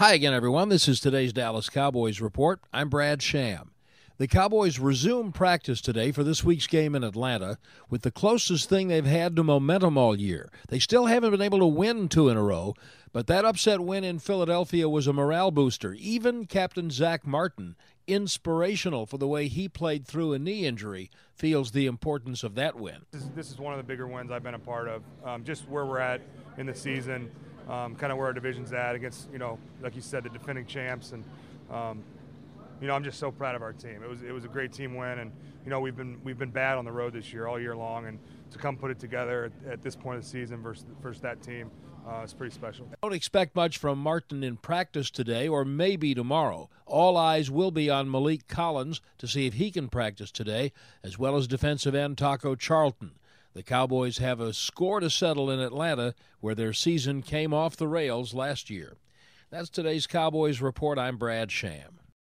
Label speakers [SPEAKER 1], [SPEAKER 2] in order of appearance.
[SPEAKER 1] Hi again, everyone. This is today's Dallas Cowboys report. I'm Brad Sham. The Cowboys resume practice today for this week's game in Atlanta with the closest thing they've had to momentum all year. They still haven't been able to win two in a row, but that upset win in Philadelphia was a morale booster. Even Captain Zach Martin, inspirational for the way he played through a knee injury, feels the importance of that win.
[SPEAKER 2] This is, this is one of the bigger wins I've been a part of. Um, just where we're at in the season um, kind of where our division's at against, you know, like you said, the defending champs. And, um, you know, I'm just so proud of our team. It was it was a great team win, and you know we've been we've been bad on the road this year all year long, and to come put it together at, at this point of the season versus versus that team, uh, it's pretty special.
[SPEAKER 1] Don't expect much from Martin in practice today, or maybe tomorrow. All eyes will be on Maliek Collins to see if he can practice today, as well as defensive end Taco Charlton. The Cowboys have a score to settle in Atlanta, where their season came off the rails last year. That's today's Cowboys Report. I'm Brad Sham.